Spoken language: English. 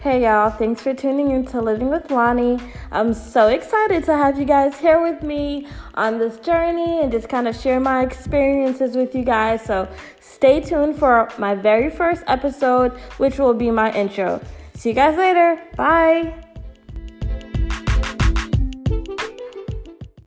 Hey y'all, thanks for tuning in to Living with Lonnie. I'm so excited to have you guys here with me on this journey and just kind of share my experiences with you guys. So stay tuned for my very first episode, which will be my intro. See you guys later. Bye.